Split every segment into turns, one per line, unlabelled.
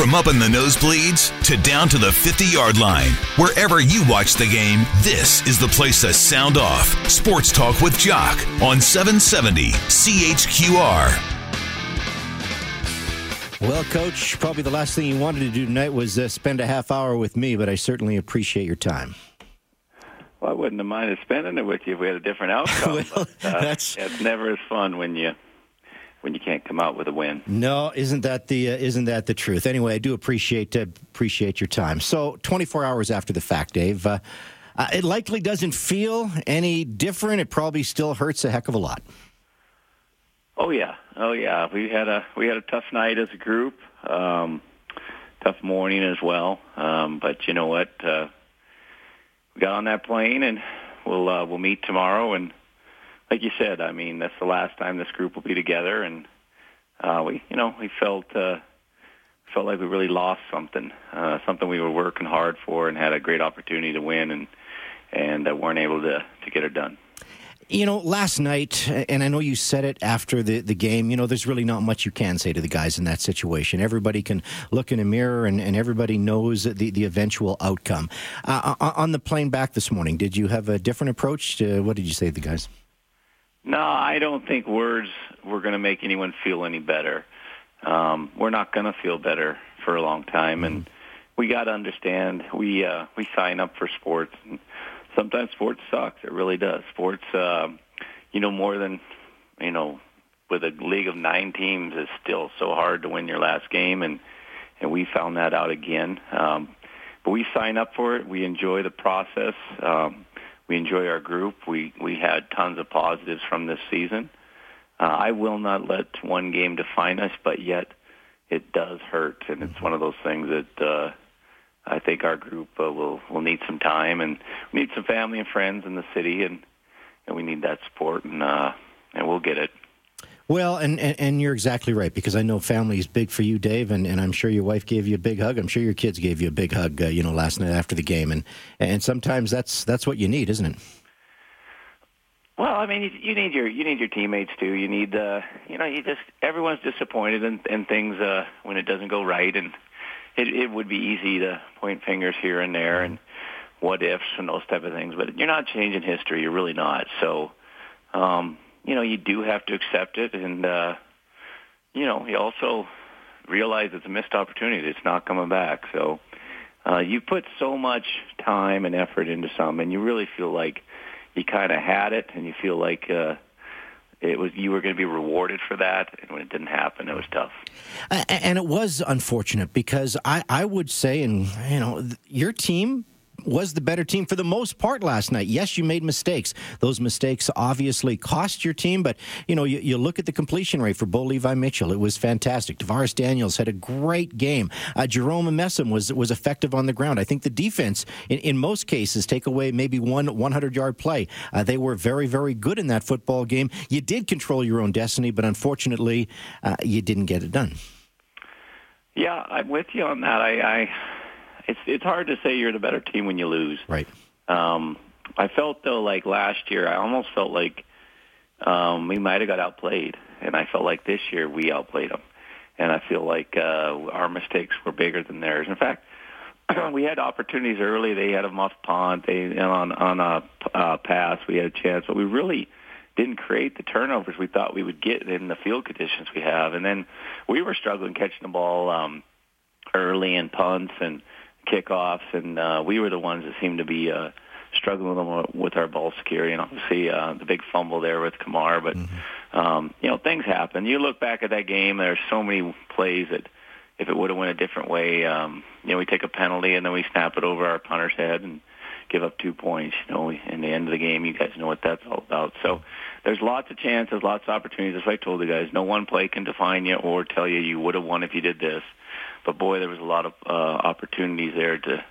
From up in the nosebleeds to down to the 50 yard line, wherever you watch the game, this is the place to sound off. Sports Talk with Jock on 770 CHQR.
Well, Coach, probably the last thing you wanted to do tonight was uh, spend a half hour with me, but I certainly appreciate your time.
Well, I wouldn't have minded spending it with you if we had a different outcome.
well,
but, uh,
that's
it's never as fun when you when you can't come out with a win.
no, isn't that the uh, isn't that the truth? Anyway, I do appreciate uh, appreciate your time. So, 24 hours after the fact, Dave, uh, uh, it likely doesn't feel any different. It probably still hurts a heck of a lot.
Oh yeah, oh yeah. We had a we had a tough night as a group, um, tough morning as well. Um, but you know what? Uh, we got on that plane, and we'll uh, we'll meet tomorrow. And like you said, I mean that's the last time this group will be together. And uh, we, you know, we felt uh, felt like we really lost something, uh, something we were working hard for, and had a great opportunity to win, and and uh, weren't able to to get it done.
You know, last night, and I know you said it after the, the game, you know, there's really not much you can say to the guys in that situation. Everybody can look in a mirror and, and everybody knows the, the eventual outcome. Uh, on the plane back this morning, did you have a different approach? To, what did you say to the guys?
No, I don't think words were going to make anyone feel any better. Um, we're not going to feel better for a long time, and we got to understand we uh, we sign up for sports. And sometimes sports sucks. It really does. Sports, uh, you know, more than you know, with a league of nine teams, is still so hard to win your last game, and and we found that out again. Um, but we sign up for it. We enjoy the process. Um, we enjoy our group. We we had tons of positives from this season. Uh, I will not let one game define us, but yet it does hurt, and it's one of those things that uh, I think our group uh, will will need some time, and we need some family and friends in the city, and and we need that support, and uh, and we'll get it.
Well, and, and, and you're exactly right because I know family is big for you, Dave, and, and I'm sure your wife gave you a big hug. I'm sure your kids gave you a big hug, uh, you know, last night after the game, and and sometimes that's that's what you need, isn't it?
Well, I mean, you, you need your you need your teammates too. You need, uh, you know, you just everyone's disappointed in, in things uh, when it doesn't go right, and it, it would be easy to point fingers here and there and what ifs and those type of things. But you're not changing history. You're really not. So, um, you know, you do have to accept it, and uh, you know, you also realize it's a missed opportunity. It's not coming back. So, uh, you put so much time and effort into something, and you really feel like you kind of had it, and you feel like. Uh, it was you were going to be rewarded for that, and when it didn't happen, it was tough.
And it was unfortunate because I, I would say, and you know, your team was the better team for the most part last night. Yes, you made mistakes. Those mistakes obviously cost your team, but you know, you, you look at the completion rate for Bo Levi Mitchell. It was fantastic. DaVaris Daniels had a great game. Uh, Jerome Messam was was effective on the ground. I think the defense, in, in most cases, take away maybe one 100 yard play. Uh, they were very, very good in that football game. You did control your own destiny, but unfortunately, uh, you didn't get it done.
Yeah, I'm with you on that. I, I it's it's hard to say you're the better team when you lose.
Right.
Um, I felt though like last year, I almost felt like um, we might have got outplayed, and I felt like this year we outplayed them, and I feel like uh, our mistakes were bigger than theirs. In fact, we had opportunities early. They had a muff punt. They and on on a uh, pass. We had a chance, but we really didn't create the turnovers we thought we would get in the field conditions we have. And then we were struggling catching the ball um, early in punts and kickoffs, and uh, we were the ones that seemed to be uh, struggling with, with our ball security. And obviously, uh, the big fumble there with Kamar. But mm-hmm. um, you know, things happen. You look back at that game. There's so many plays that if it would have went a different way, um, you know, we take a penalty and then we snap it over our punter's head and give up two points. You know, in the end of the game, you guys know what that's all about. So there's lots of chances, lots of opportunities. As I told the guys, no one play can define you or tell you you would have won if you did this. But boy, there was a lot of uh, opportunities there to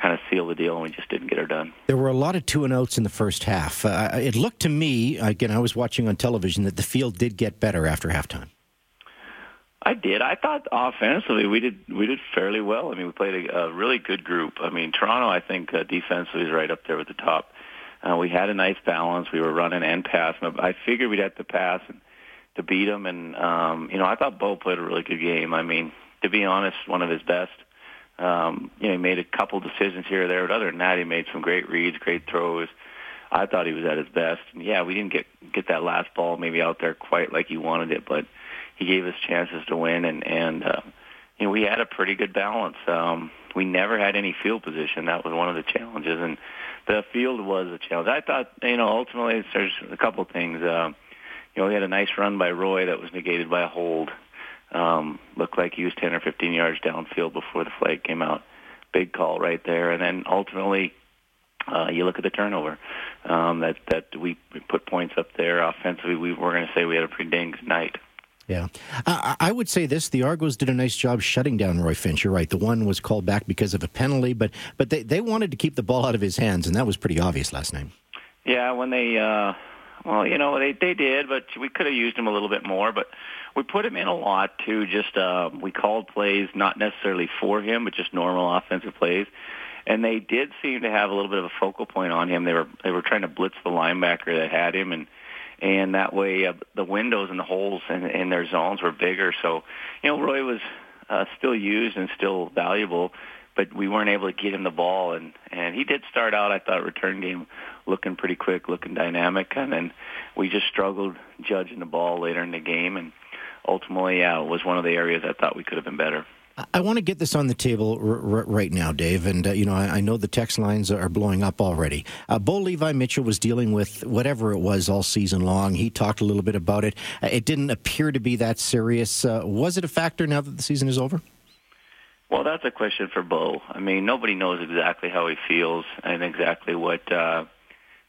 kind of seal the deal, and we just didn't get her done.
There were a lot of two and outs in the first half. Uh, it looked to me, again, I was watching on television, that the field did get better after halftime.
I did. I thought offensively we did we did fairly well. I mean, we played a, a really good group. I mean, Toronto, I think uh, defensively is right up there with the top. Uh, we had a nice balance. We were running and passing. I figured we'd have to pass and to beat them. And um, you know, I thought Bo played a really good game. I mean, to be honest, one of his best. Um, you know, he made a couple decisions here or there, but other than that, he made some great reads, great throws. I thought he was at his best. And yeah, we didn't get get that last ball maybe out there quite like he wanted it, but he gave us chances to win, and and uh, you know we had a pretty good balance. Um, we never had any field position. That was one of the challenges, and the field was a challenge. I thought you know ultimately there's a couple things. Uh, you know, we had a nice run by Roy that was negated by a hold. Um, looked like he was 10 or 15 yards downfield before the flag came out. Big call right there, and then ultimately uh, you look at the turnover um, that that we put points up there offensively. We were going to say we had a pretty dang good night.
Yeah. Uh, I would say this the Argos did a nice job shutting down Roy Finch. You're right. The one was called back because of a penalty, but but they, they wanted to keep the ball out of his hands, and that was pretty obvious last night.
Yeah, when they, uh, well, you know, they, they did, but we could have used him a little bit more, but we put him in a lot too. Just uh, we called plays not necessarily for him, but just normal offensive plays and they did seem to have a little bit of a focal point on him. They were they were trying to blitz the linebacker that had him, and and that way uh, the windows and the holes in, in their zones were bigger. So, you know, Roy was uh, still used and still valuable, but we weren't able to get him the ball. And and he did start out, I thought, return game looking pretty quick, looking dynamic, and then we just struggled judging the ball later in the game. And ultimately, yeah, it was one of the areas I thought we could have been better.
I want to get this on the table r- r- right now, Dave. And, uh, you know, I, I, know the text lines are blowing up already. Uh, Bo Levi Mitchell was dealing with whatever it was all season long. He talked a little bit about it. Uh, it didn't appear to be that serious. Uh, was it a factor now that the season is over?
Well, that's a question for Bo. I mean, nobody knows exactly how he feels and exactly what uh,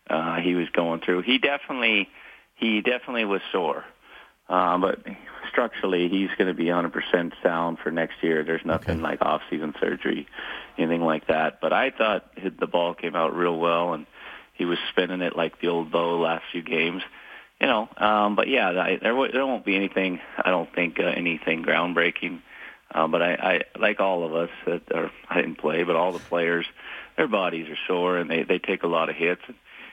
uh, he was going through. He definitely, he definitely was sore. Um, but structurally, he's going to be 100% sound for next year. There's nothing okay. like off-season surgery, anything like that. But I thought the ball came out real well, and he was spinning it like the old Bo last few games. You know, um, but yeah, I, there there won't be anything. I don't think uh, anything groundbreaking. Uh, but I, I, like all of us that are, I didn't play, but all the players, their bodies are sore and they they take a lot of hits.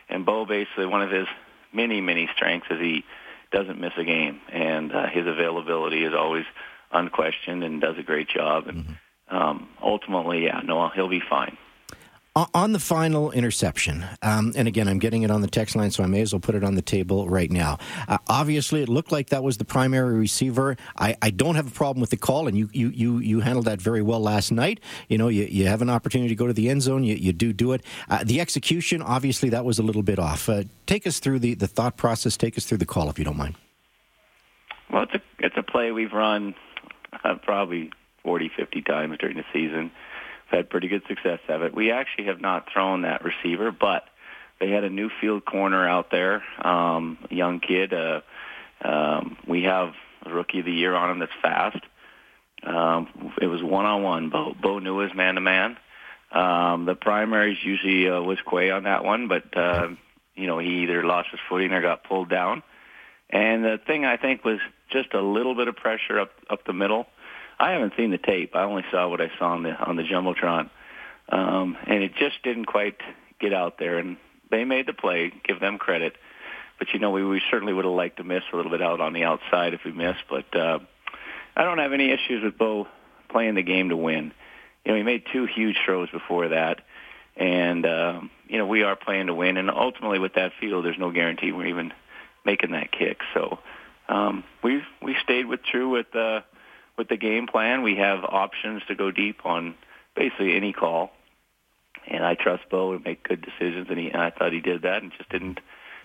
And Bo basically one of his many many strengths is he doesn't miss a game, and uh, his availability is always unquestioned and does a great job. And mm-hmm. um, ultimately, yeah, no, he'll be fine
on the final interception, um, and again, I'm getting it on the text line, so I may as well put it on the table right now. Uh, obviously, it looked like that was the primary receiver. I, I, don't have a problem with the call, and you, you, you, you handled that very well last night. You know, you, you have an opportunity to go to the end zone, you, you do do it. Uh, the execution, obviously, that was a little bit off. Uh, take us through the, the thought process, take us through the call, if you don't mind.
Well, it's a, it's a play we've run uh, probably 40, 50 times during the season had pretty good success of it. We actually have not thrown that receiver, but they had a new field corner out there, um, young kid. Uh, um, we have rookie of the year on him that's fast. Um, it was one on one. Bo, Bo knew his man to man. The primaries usually uh, was Quay on that one, but uh, you know he either lost his footing or got pulled down. And the thing I think was just a little bit of pressure up up the middle. I haven't seen the tape. I only saw what I saw on the on the jumbotron, um, and it just didn't quite get out there. And they made the play. Give them credit. But you know, we, we certainly would have liked to miss a little bit out on the outside if we missed. But uh, I don't have any issues with Bo playing the game to win. You know, he made two huge throws before that, and um, you know we are playing to win. And ultimately, with that field, there's no guarantee we're even making that kick. So um, we we stayed with true with. Uh, with the game plan, we have options to go deep on basically any call. And I trust Bo to make good decisions, and, he, and I thought he did that, and just didn't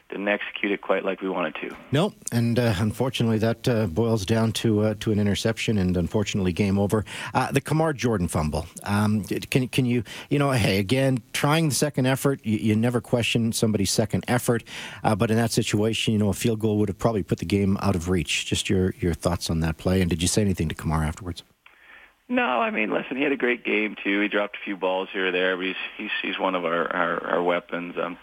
didn't execute it quite like we wanted to.
No, and uh, unfortunately, that uh, boils down to uh, to an interception, and unfortunately, game over. Uh, the Kamar Jordan fumble. Um, can can you you know? Hey, again, trying the second effort, you, you never question somebody's second effort, uh, but in that situation, you know, a field goal would have probably put the game out of reach. Just your your thoughts on that play, and did you say anything to Kamar afterwards?
No, I mean, listen, he had a great game too. He dropped a few balls here or there, but he's he's, he's one of our our, our weapons. Um,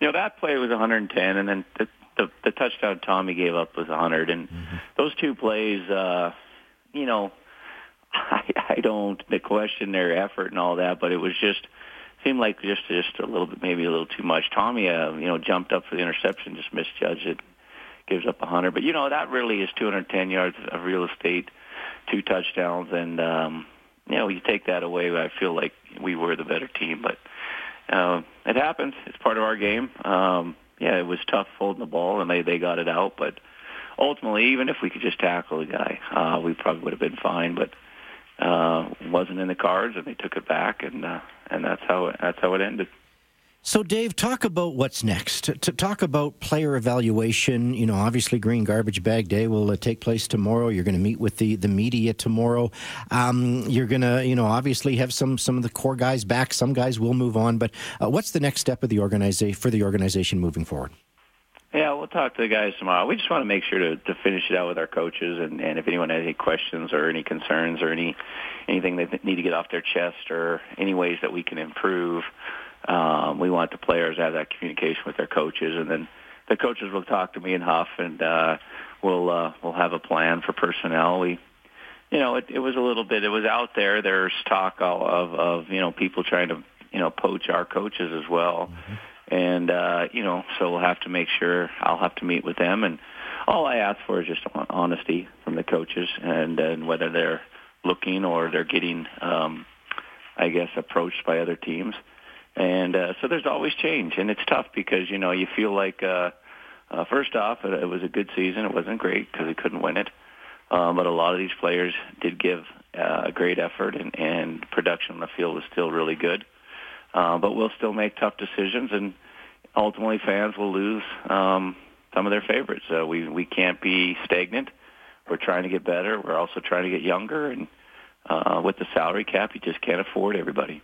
you know that play was 110, and then the the, the touchdown Tommy gave up was 100, and mm-hmm. those two plays, uh, you know, I, I don't question their effort and all that, but it was just seemed like just just a little bit maybe a little too much. Tommy, uh, you know, jumped up for the interception, just misjudged it, gives up 100, but you know that really is 210 yards of real estate two touchdowns, and um, you know you take that away. I feel like we were the better team, but uh, it happens. It's part of our game. Um, yeah, it was tough holding the ball, and they they got it out. But ultimately, even if we could just tackle the guy, uh, we probably would have been fine. But uh, wasn't in the cards, and they took it back, and uh, and that's how it, that's how it ended.
So, Dave, talk about what's next. To talk about player evaluation, you know, obviously Green Garbage Bag Day will uh, take place tomorrow. You're going to meet with the, the media tomorrow. Um, you're going to, you know, obviously have some some of the core guys back. Some guys will move on, but uh, what's the next step of the organization for the organization moving forward?
Yeah, we'll talk to the guys tomorrow. We just want to make sure to, to finish it out with our coaches, and, and if anyone has any questions or any concerns or any anything they need to get off their chest or any ways that we can improve um, we want the players to have that communication with their coaches, and then the coaches will talk to me and Huff, and uh, we'll uh, we'll have a plan for personnel. We, you know, it, it was a little bit. It was out there. There's talk of of you know people trying to you know poach our coaches as well, mm-hmm. and uh, you know, so we'll have to make sure I'll have to meet with them, and all I ask for is just honesty from the coaches, and and whether they're looking or they're getting, um, I guess, approached by other teams. And uh, so there's always change, and it's tough because you know you feel like uh, uh, first off it, it was a good season. It wasn't great because we couldn't win it, um, but a lot of these players did give uh, a great effort, and, and production on the field was still really good. Uh, but we'll still make tough decisions, and ultimately fans will lose um, some of their favorites. Uh, we we can't be stagnant. We're trying to get better. We're also trying to get younger, and uh, with the salary cap, you just can't afford everybody.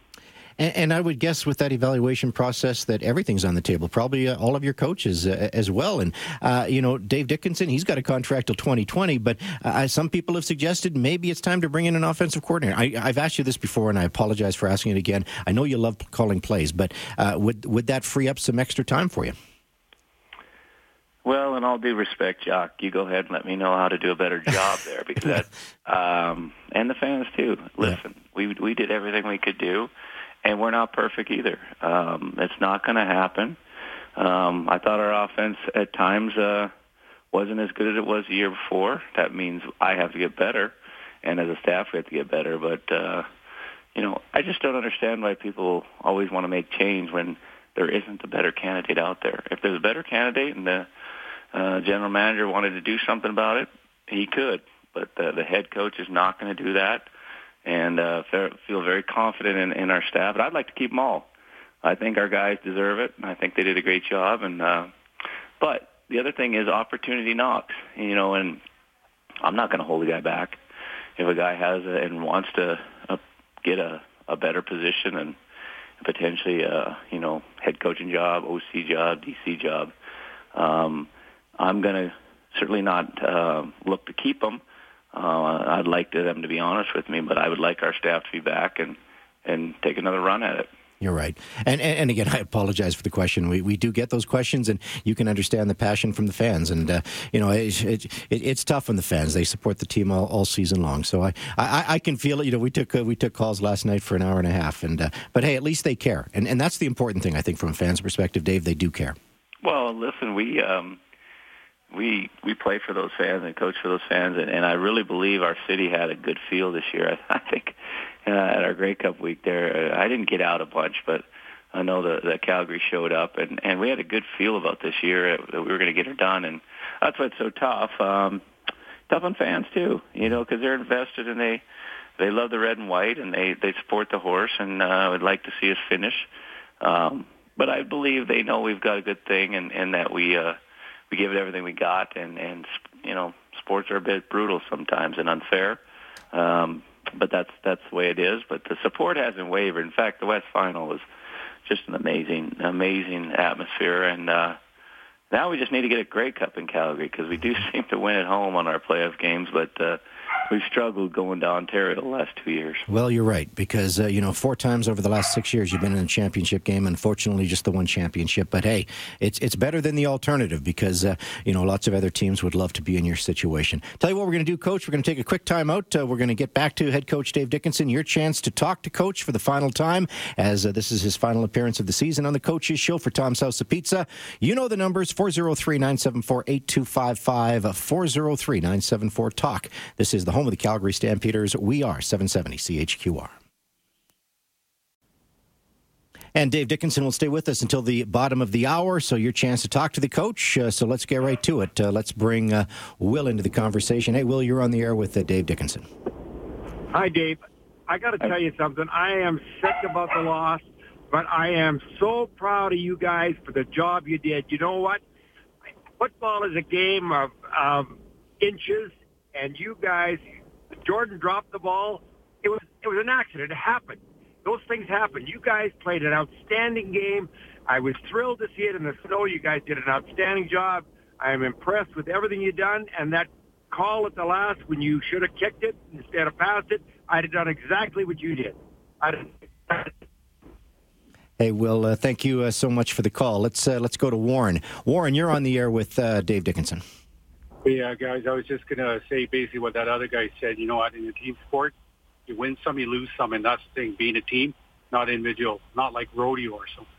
And, and, I would guess with that evaluation process that everything's on the table, probably uh, all of your coaches uh, as well. And, uh, you know, Dave Dickenson, he's got a contract till 2020, but uh, some people have suggested maybe it's time to bring in an offensive coordinator. I, have asked you this before, and I apologize for asking it again. I know you love calling plays, but uh, would, would that free up some extra time for you?
Well, in all due respect, Jock, you go ahead and let me know how to do a better job there because that, um, and the fans too. Listen, yeah. we we did everything we could do and we're not perfect either. Um, it's not going to happen. Um, I thought our offense at times uh, wasn't as good as it was the year before. That means I have to get better, and as a staff, we have to get better. But uh, you know, I just don't understand why people always want to make change when there isn't a better candidate out there. If there's a better candidate and the uh, general manager wanted to do something about it, he could. But the, the head coach is not going to do that and uh, feel very confident in, in our staff. And I'd like to keep them all. I think our guys deserve it. I think they did a great job. And uh, but the other thing is opportunity knocks. You know, and I'm not going to hold a guy back if a guy has a, and wants to uh, get a, a better position and potentially a you know head coaching job, OC job, DC job. Um, I'm going to certainly not uh, look to keep them uh, I'd like to, them to be honest with me, but I would like our staff to be back and and take another run at it.
You're right. And, and, and again, I apologize for the question. We we do get those questions, and you can understand the passion from the fans. And uh, you know, it, it, it, it's tough on the fans. They support the team all, all season long. So I, I, I can feel it. You know, we took uh, we took calls last night for an hour and a half, and uh, but hey, at least they care, and and that's the important thing I think from a fan's perspective. Dave, they do care.
Well, listen, we um, we we play for those fans and coach for those fans, and, and I really believe our city had a good feel this year. I, think uh, at our Grey Cup week there, uh, I didn't get out a bunch, but I know that, that Calgary showed up, and and we had a good feel about this year that we were going to get it done, and that's what's so tough. Um, tough on fans too, you know, because they're invested and they they love the red and white, and they they support the horse, and uh, would like to see us finish. Um, but I believe they know we've got a good thing, and and that we. uh we give it everything we got, and and you know, sports are a bit brutal sometimes and unfair. Um, but that's that's the way it is. But the support hasn't wavered. In fact, the West Final was just an amazing, amazing atmosphere, and uh, now we just need to get a Grey Cup in Calgary because we do seem to win at home on our playoff games, but. Uh, we've struggled going to Ontario the last two years.
Well, you're right because uh, you know four times over the last six years you've been in a championship game. Unfortunately, just the one championship. But hey, it's it's better than the alternative because uh, you know lots of other teams would love to be in your situation. Tell you what we're going to do, Coach. We're going to take a quick time out. Uh, we're going to get back to head coach Dave Dickenson. Your chance to talk to Coach for the final time, as uh, this is his final appearance of the season on the Coaches Show for Tom's House of Pizza. You know the numbers 403 974 8255 403 974 Talk. This is the home of the Calgary Stampeders. We are 770 CHQR. And Dave Dickenson will stay with us until the bottom of the hour. So, your chance to talk to the coach. Uh, so, let's get right to it. Uh, let's bring uh, Will into the conversation. Hey, Will, you're on the air with uh, Dave Dickenson.
Hi, Dave. I got to tell you something. I am sick about the loss, but I am so proud of you guys for the job you did. You know what? Football is a game of, of inches, and you guys, Jordan dropped the ball. It was it was an accident. It happened those things happen. You guys played an outstanding game. I was thrilled to see it in the snow. You guys did an outstanding job. I am impressed with everything you've done. And that call at the last when you should have kicked it instead of passed it, I'd have done exactly what you did.
Hey, Will, uh, thank you uh, so much for the call. Let's uh, let's go to Warren. Warren, you're on the air with uh, Dave Dickenson.
Yeah, guys, I was just going to say basically what that other guy said. You know what, in a team sport, you win some, you lose some, and that's the thing. Being a team, not individual, not like rodeo or something,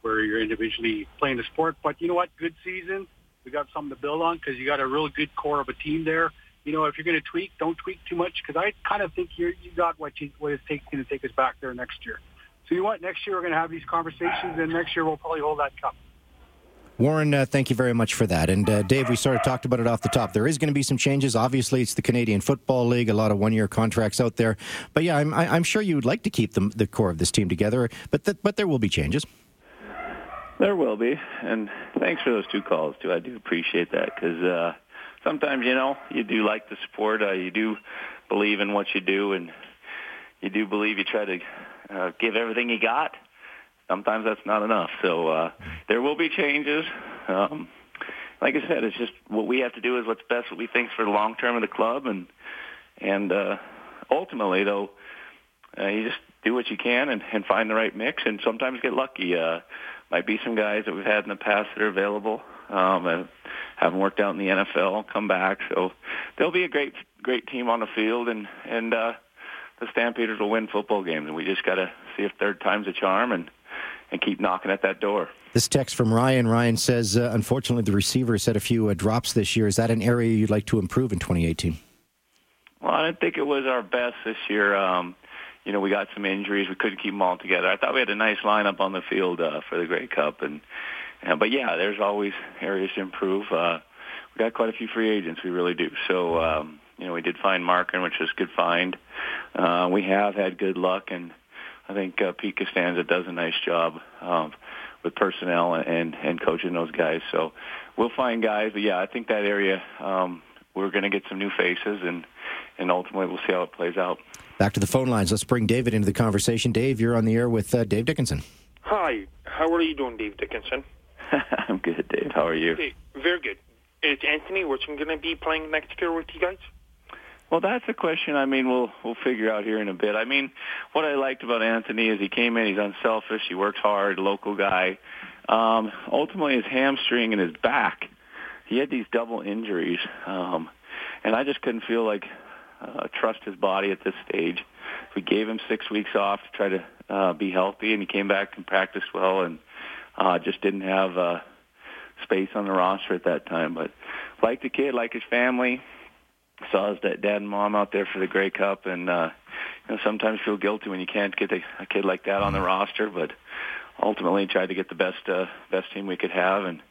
where you're individually playing the sport. But you know what? Good season. We got something to build on because you got a real good core of a team there. You know, if you're going to tweak, don't tweak too much because I kind of think you're, you got what you, what it's going to take us back there next year. So you know what? Next year we're going to have these conversations, and next year we'll probably hold that cup.
Warren, uh, thank you very much for that. And uh, Dave, we sort of talked about it off the top. There is going to be some changes. Obviously, it's the Canadian Football League, a lot of one-year contracts out there. But yeah, I'm, I'm sure you would like to keep the, the core of this team together. But th- but there will be changes.
There will be, and thanks for those two calls too. I do appreciate that because uh, sometimes you know you do like the support. uh, you do believe in what you do, and you do believe you try to uh, give everything you got sometimes that's not enough. So uh, there will be changes. Um, like I said, it's just what we have to do is what's best, what we think for the long term of the club, and and uh, ultimately, though, uh, you just do what you can and, and find the right mix, and sometimes get lucky. Uh, might be some guys that we've had in the past that are available um, and haven't worked out in the NFL come back. So there'll be a great great team on the field, and and uh, the Stampeders will win football games, and we just got to see if third time's a charm and and keep knocking at that door.
This text from Ryan. Ryan says, uh, unfortunately, the receivers had a few uh, drops this year. Is that an area you'd like to improve in 2018?
Well, I didn't think it was our best this year. Um, you know, we got some injuries. We couldn't keep them all together. I thought we had a nice lineup on the field uh, for the Grey Cup, and, and but yeah, there's always areas to improve. Uh, we got quite a few free agents. We really do. So, um, you know, we did find Marken, which was a good find. Uh, we have had good luck and I think uh, Pete Costanza does a nice job um, with personnel and and coaching those guys. So we'll find guys, but yeah, I think that area um, we're going to get some new faces and and ultimately we'll see how it plays out.
Back to the phone lines. Let's bring David into the conversation. Dave, you're on the air with uh, Dave Dickenson.
Hi, how are you doing, Dave Dickenson?
I'm good, Dave. How are you?
Hey, very good. Is Anthony Richardson going to be playing next year with you guys?
Well, that's a question. I mean, we'll we'll figure out here in a bit. I mean, what I liked about Anthony is he came in. He's unselfish. He works hard. Local guy. Um, ultimately, his hamstring and his back. He had these double injuries, um, and I just couldn't feel like uh, trust his body at this stage. We gave him six weeks off to try to uh, be healthy, and he came back and practiced well, and uh, just didn't have uh, space on the roster at that time. But like the kid, like his family, saw his dad and mom out there for the Grey Cup, and uh, you know sometimes feel guilty when you can't get a, a kid like that on the roster. But ultimately, tried to get the best uh, best team we could have, and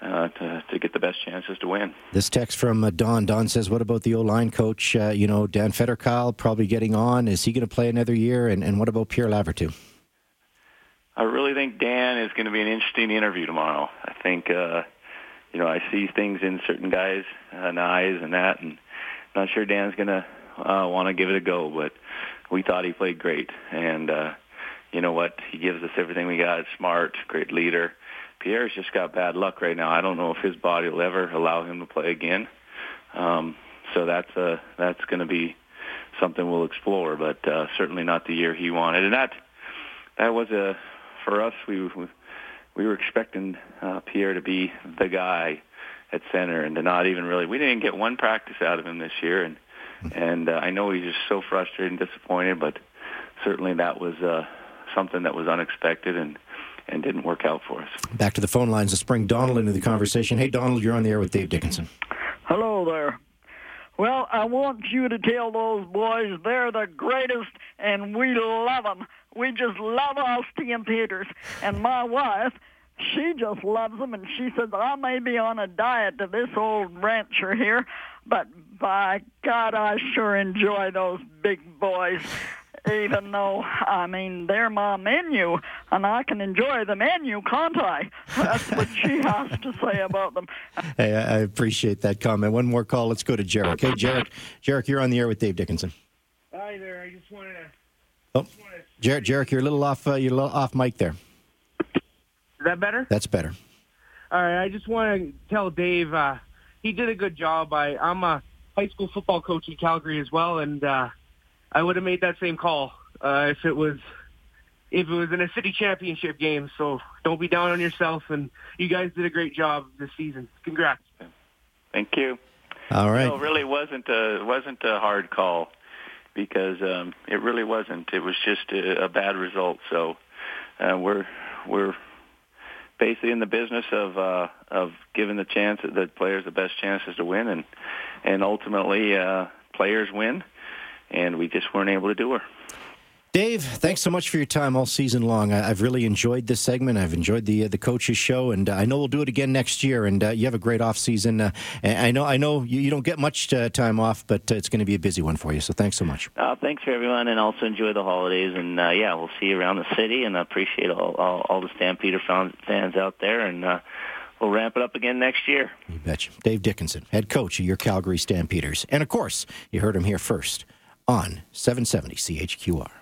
uh, to, to get the best chances to win.
This text from uh, Don. Don says, "What about the O line coach? Uh, you know, Dan Federkeil probably getting on. Is he going to play another year? And, and what about Pierre Lavertu?"
I really think Dan is going to be an interesting interview tomorrow. I think, uh, you know, I see things in certain guys' and eyes and that, and not sure Dan's to uh, want to give it a go, but we thought he played great. And uh, you know what? He gives us everything we got. Smart, great leader. Pierre's just got bad luck right now. I don't know if his body will ever allow him to play again. Um, so that's uh, that's going to be something we'll explore, but uh, certainly not the year he wanted. And that that was a for us. We we were expecting uh, Pierre to be the guy at center and to not even really we didn't get one practice out of him this year and and uh, I know he's just so frustrated and disappointed but certainly that was uh something that was unexpected and and didn't work out for us.
Back to the phone lines. Let's bring Donald into the conversation. Hey, Donald, you're on the air with Dave Dickenson.
Hello there. Well, I want you to tell those boys they're the greatest and we love them. We just love our Stampeders. And my wife, she just loves them and she says, I may be on a diet to this old rancher here, but by God, I sure enjoy those big boys even though, I mean, they're my menu, and I can enjoy the menu, can't I? That's what she has to say about them.
Hey, I appreciate that comment. One more call. Let's go to Jarek. Hey, Jarek. Jarek, you're on the air with Dave Dickenson.
Hi there. I just wanted to.
Oh, Jarek, Jarek, you're a little off. Uh, you're a little off mic there.
Is that better?
That's better.
All right. I just want to tell Dave uh, he did a good job. I, I'm a high school football coach in Calgary as well, and uh, I would have made that same call uh, if it was if it was in a city championship game. So don't be down on yourself, and you guys did a great job this season. Congrats.
Thank you.
All right.
No, it really wasn't a wasn't a hard call because um, it really wasn't. It was just a, a bad result. So uh, we're we're basically in the business of uh, of giving the chance the players the best chances to win, and and ultimately uh, players win, and we just weren't able to do her.
Dave, thanks so much for your time all season long. I, have really enjoyed this segment. I've enjoyed the uh, the coaches show, and uh, I know we'll do it again next year. And uh, you have a great off season. Uh, I know I know you, you don't get much uh, time off, but uh, it's going to be a busy one for you. So thanks so much.
thanks for everyone, and also enjoy the holidays. And yeah, we'll see you around the city, and I appreciate all, all, all the Stampeder fans out there. And we'll ramp it up again next year.
You betcha. Dave Dickenson, head coach of your Calgary Stampeders, and of course, you heard him here first on 770 CHQR.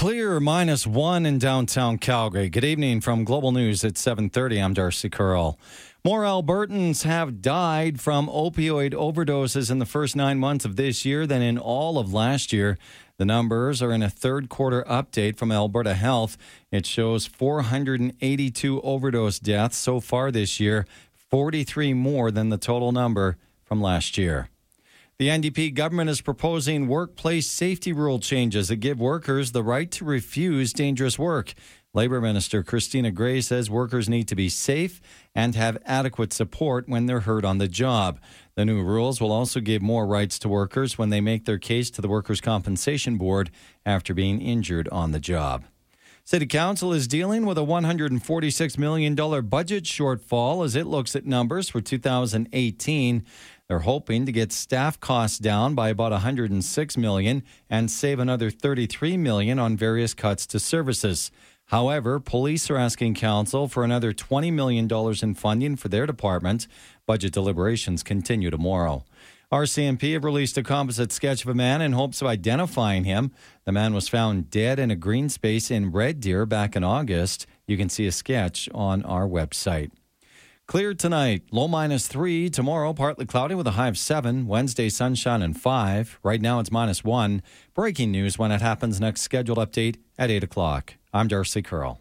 Clear minus one in downtown Calgary. Good evening from Global News at 7:30. I'm Darcy Curl. More Albertans have died from opioid overdoses in the first nine months of this year than in all of last year. The numbers are in a third quarter update from Alberta Health. It shows 482 overdose deaths so far this year, 43 more than the total number from last year. The NDP government is proposing workplace safety rule changes that give workers the right to refuse dangerous work. Labor Minister Christina Gray says workers need to be safe and have adequate support when they're hurt on the job. The new rules will also give more rights to workers when they make their case to the Workers' Compensation Board after being injured on the job. City Council is dealing with a $146 million budget shortfall as it looks at numbers for 2018. They're hoping to get staff costs down by about 106 million and save another 33 million on various cuts to services. However, police are asking council for another $20 million in funding for their department. Budget deliberations continue tomorrow. RCMP have released a composite sketch of a man in hopes of identifying him. The man was found dead in a green space in Red Deer back in August. You can see a sketch on our website. Clear tonight, low minus three. Tomorrow, partly cloudy with a high of seven. Wednesday, sunshine and five. Right now, it's minus one. Breaking news when it happens next scheduled update at eight o'clock. I'm Darcy Curl.